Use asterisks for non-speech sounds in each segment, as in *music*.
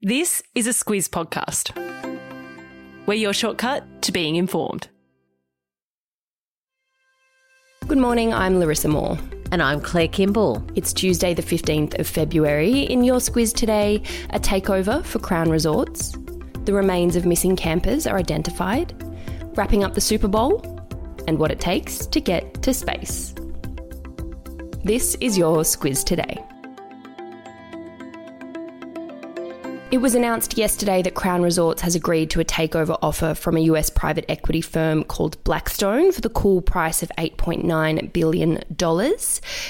This is a Squiz podcast. We're your shortcut to being informed. Good morning, I'm Larissa Moore. And I'm Claire Kimball. It's Tuesday, the 15th of February. In your Squiz today, a takeover for Crown Resorts. The remains of missing campers are identified. Wrapping up the Super Bowl. And what it takes to get to space. This is your Squiz today. It was announced yesterday that Crown Resorts has agreed to a takeover offer from a US private equity firm called Blackstone for the cool price of $8.9 billion.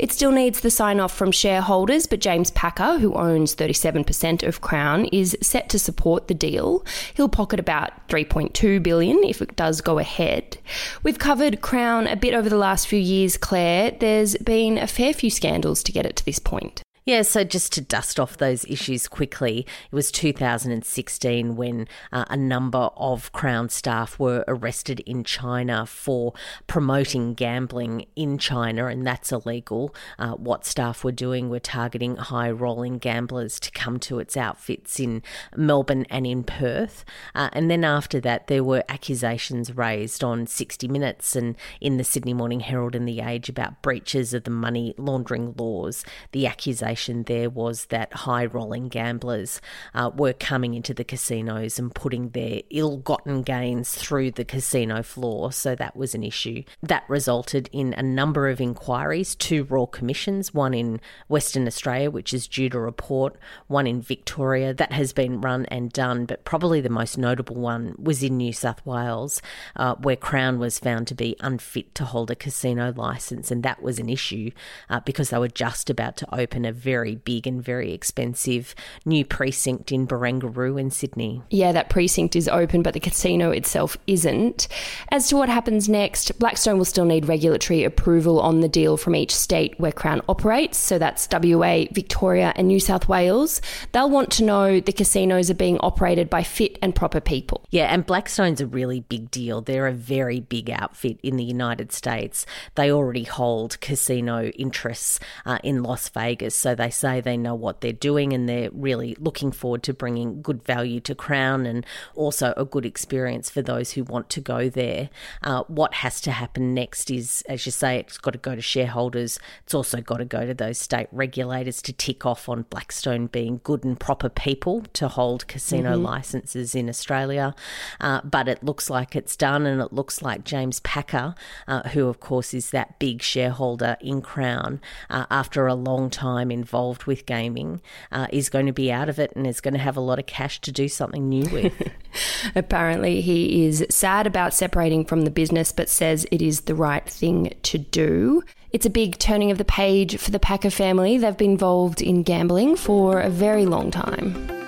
It still needs the sign off from shareholders, but James Packer, who owns 37% of Crown, is set to support the deal. He'll pocket about 3.2 billion if it does go ahead. We've covered Crown a bit over the last few years, Claire. There's been a fair few scandals to get it to this point. Yeah, so just to dust off those issues quickly, it was 2016 when uh, a number of Crown staff were arrested in China for promoting gambling in China, and that's illegal. Uh, what staff were doing were targeting high rolling gamblers to come to its outfits in Melbourne and in Perth. Uh, and then after that, there were accusations raised on 60 Minutes and in the Sydney Morning Herald and The Age about breaches of the money laundering laws. The accusation there was that high rolling gamblers uh, were coming into the casinos and putting their ill gotten gains through the casino floor. So that was an issue. That resulted in a number of inquiries, two royal commissions, one in Western Australia, which is due to report, one in Victoria. That has been run and done, but probably the most notable one was in New South Wales, uh, where Crown was found to be unfit to hold a casino license. And that was an issue uh, because they were just about to open a very big and very expensive new precinct in Barangaroo in Sydney. Yeah, that precinct is open, but the casino itself isn't. As to what happens next, Blackstone will still need regulatory approval on the deal from each state where Crown operates. So that's WA, Victoria, and New South Wales. They'll want to know the casinos are being operated by fit and proper people. Yeah, and Blackstone's a really big deal. They're a very big outfit in the United States. They already hold casino interests uh, in Las Vegas. So so they say they know what they're doing and they're really looking forward to bringing good value to Crown and also a good experience for those who want to go there. Uh, what has to happen next is, as you say, it's got to go to shareholders. It's also got to go to those state regulators to tick off on Blackstone being good and proper people to hold casino mm-hmm. licenses in Australia. Uh, but it looks like it's done, and it looks like James Packer, uh, who of course is that big shareholder in Crown, uh, after a long time in involved with gaming uh, is going to be out of it and is going to have a lot of cash to do something new with. *laughs* Apparently, he is sad about separating from the business, but says it is the right thing to do. It's a big turning of the page for the Packer family. They've been involved in gambling for a very long time.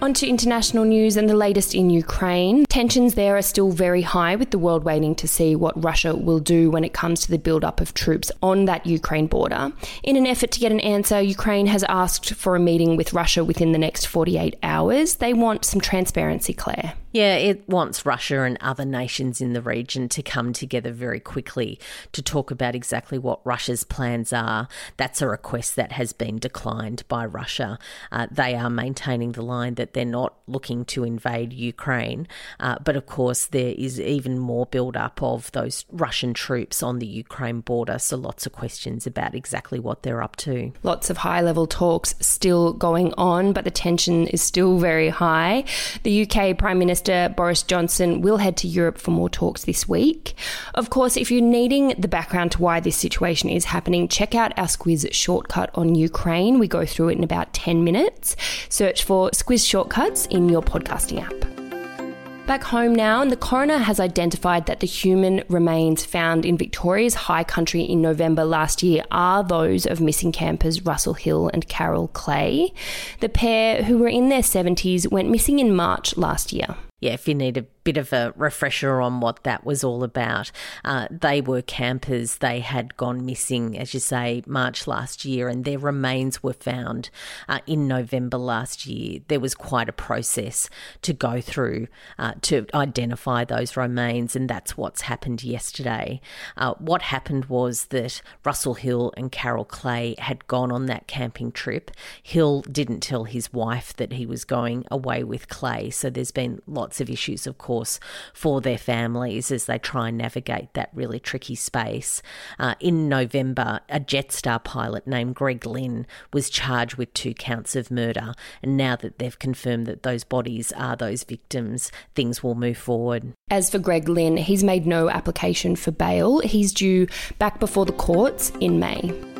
On to international news and the latest in Ukraine. Tensions there are still very high, with the world waiting to see what Russia will do when it comes to the build-up of troops on that Ukraine border. In an effort to get an answer, Ukraine has asked for a meeting with Russia within the next 48 hours. They want some transparency, Claire. Yeah, it wants Russia and other nations in the region to come together very quickly to talk about exactly what Russia's plans are. That's a request that has been declined by Russia. Uh, they are maintaining the line that they're not looking to invade Ukraine. Uh, but of course, there is even more build up of those Russian troops on the Ukraine border. So lots of questions about exactly what they're up to. Lots of high level talks still going on, but the tension is still very high. The UK Prime Minister Minister Boris Johnson will head to Europe for more talks this week. Of course, if you're needing the background to why this situation is happening, check out our Squiz shortcut on Ukraine. We go through it in about 10 minutes. Search for Squiz Shortcuts in your podcasting app. Back home now, and the coroner has identified that the human remains found in Victoria's high country in November last year are those of missing campers Russell Hill and Carol Clay. The pair, who were in their 70s, went missing in March last year. Yeah, if you need a bit of a refresher on what that was all about, uh, they were campers. They had gone missing, as you say, March last year, and their remains were found uh, in November last year. There was quite a process to go through uh, to identify those remains, and that's what's happened yesterday. Uh, what happened was that Russell Hill and Carol Clay had gone on that camping trip. Hill didn't tell his wife that he was going away with Clay, so there's been lots lots of issues, of course, for their families as they try and navigate that really tricky space. Uh, in November, a Jetstar pilot named Greg Lynn was charged with two counts of murder. And now that they've confirmed that those bodies are those victims, things will move forward. As for Greg Lynn, he's made no application for bail. He's due back before the courts in May.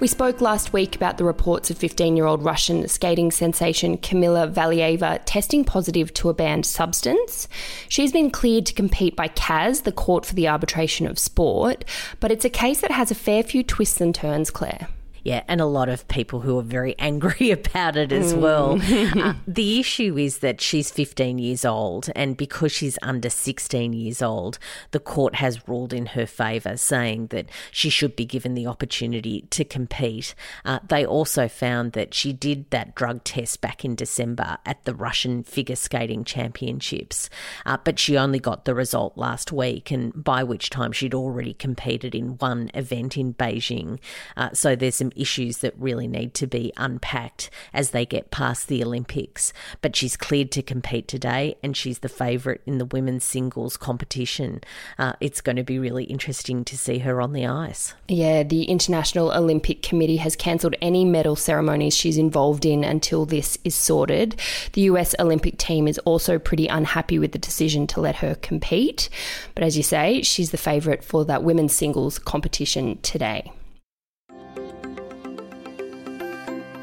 We spoke last week about the reports of 15 year old Russian skating sensation Kamila Valieva testing positive to a banned substance. She's been cleared to compete by CAS, the Court for the Arbitration of Sport, but it's a case that has a fair few twists and turns, Claire. Yeah, and a lot of people who are very *laughs* angry about it as mm. well. *laughs* uh, the issue is that she's 15 years old, and because she's under 16 years old, the court has ruled in her favour, saying that she should be given the opportunity to compete. Uh, they also found that she did that drug test back in December at the Russian Figure Skating Championships, uh, but she only got the result last week, and by which time she'd already competed in one event in Beijing. Uh, so there's some issues that really need to be unpacked as they get past the Olympics. But she's cleared to compete today and she's the favourite in the women's singles competition. Uh, it's going to be really interesting to see her on the ice. Yeah, the International Olympic Committee has cancelled any medal ceremonies she's involved in until this is sorted. The US Olympic team is also pretty unhappy with the decision to let her compete. But as you say, she's the favourite for that women's singles competition today.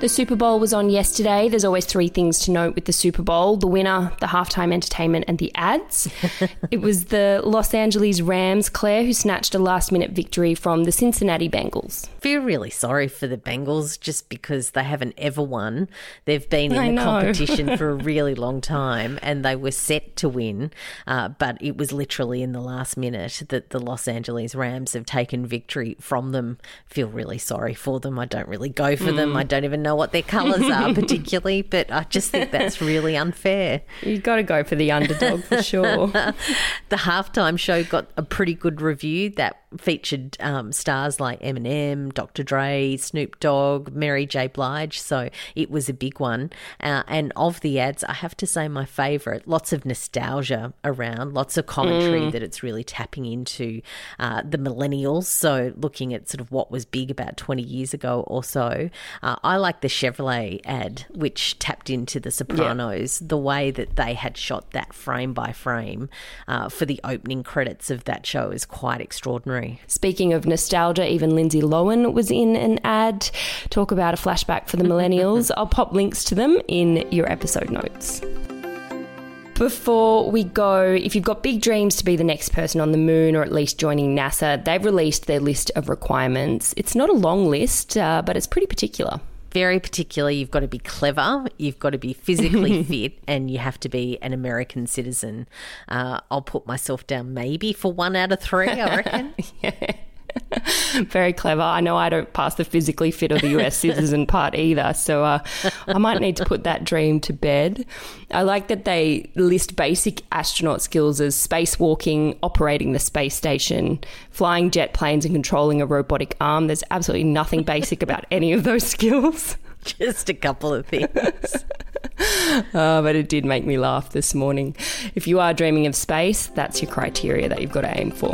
The Super Bowl was on yesterday. There's always three things to note with the Super Bowl the winner, the halftime entertainment, and the ads. *laughs* it was the Los Angeles Rams, Claire, who snatched a last minute victory from the Cincinnati Bengals. Feel really sorry for the Bengals just because they haven't ever won. They've been in I the know. competition for a *laughs* really long time and they were set to win, uh, but it was literally in the last minute that the Los Angeles Rams have taken victory from them. Feel really sorry for them. I don't really go for mm. them. I don't even know what their colours are *laughs* particularly, but I just think that's really unfair. You've got to go for the underdog for sure. *laughs* the halftime show got a pretty good review. That featured um, stars like Eminem, Dr. Dre, Snoop Dogg, Mary J. Blige. So it was a big one. Uh, and of the ads, I have to say my favourite. Lots of nostalgia around, lots of commentary mm. that it's really tapping into uh, the millennials. So looking at sort of what was big about 20 years ago or so. Uh, I like the Chevrolet ad, which tapped into The Sopranos, yeah. the way that they had shot that frame by frame uh, for the opening credits of that show is quite extraordinary. Speaking of nostalgia, even Lindsay Lohan was in an ad. Talk about a flashback for the millennials. *laughs* I'll pop links to them in your episode notes. Before we go, if you've got big dreams to be the next person on the moon or at least joining NASA, they've released their list of requirements. It's not a long list, uh, but it's pretty particular very particular. You've got to be clever, you've got to be physically *laughs* fit, and you have to be an American citizen. Uh, I'll put myself down maybe for one out of three, I reckon. *laughs* yeah. *laughs* Very clever. I know I don't pass the physically fit or the US *laughs* citizen part either, so uh, I might need to put that dream to bed. I like that they list basic astronaut skills as spacewalking, operating the space station, flying jet planes, and controlling a robotic arm. There's absolutely nothing basic about any of those skills. *laughs* Just a couple of things. Uh, but it did make me laugh this morning. If you are dreaming of space, that's your criteria that you've got to aim for.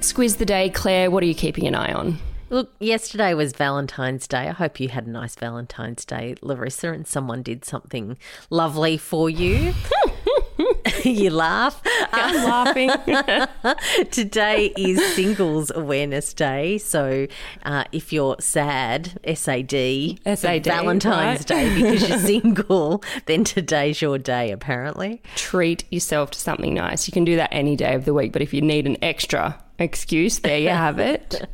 Squiz the day, Claire. What are you keeping an eye on? Look, yesterday was Valentine's Day. I hope you had a nice Valentine's Day, Larissa, and someone did something lovely for you. *laughs* you laugh. I'm laughing. *laughs* Today is Singles Awareness Day. So uh, if you're sad, SAD, SAD Valentine's right? Day because you're *laughs* single, then today's your day, apparently. Treat yourself to something nice. You can do that any day of the week, but if you need an extra, excuse. There you have it.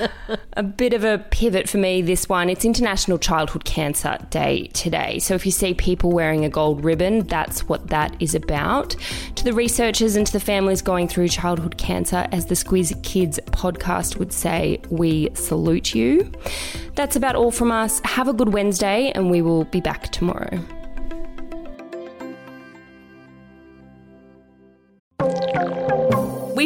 *laughs* a bit of a pivot for me, this one. It's International Childhood Cancer Day today. So if you see people wearing a gold ribbon, that's what that is about. To the researchers and to the families going through childhood cancer, as the Squiz Kids podcast would say, we salute you. That's about all from us. Have a good Wednesday, and we will be back tomorrow.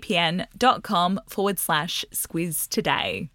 vpn.com forward slash squiz today.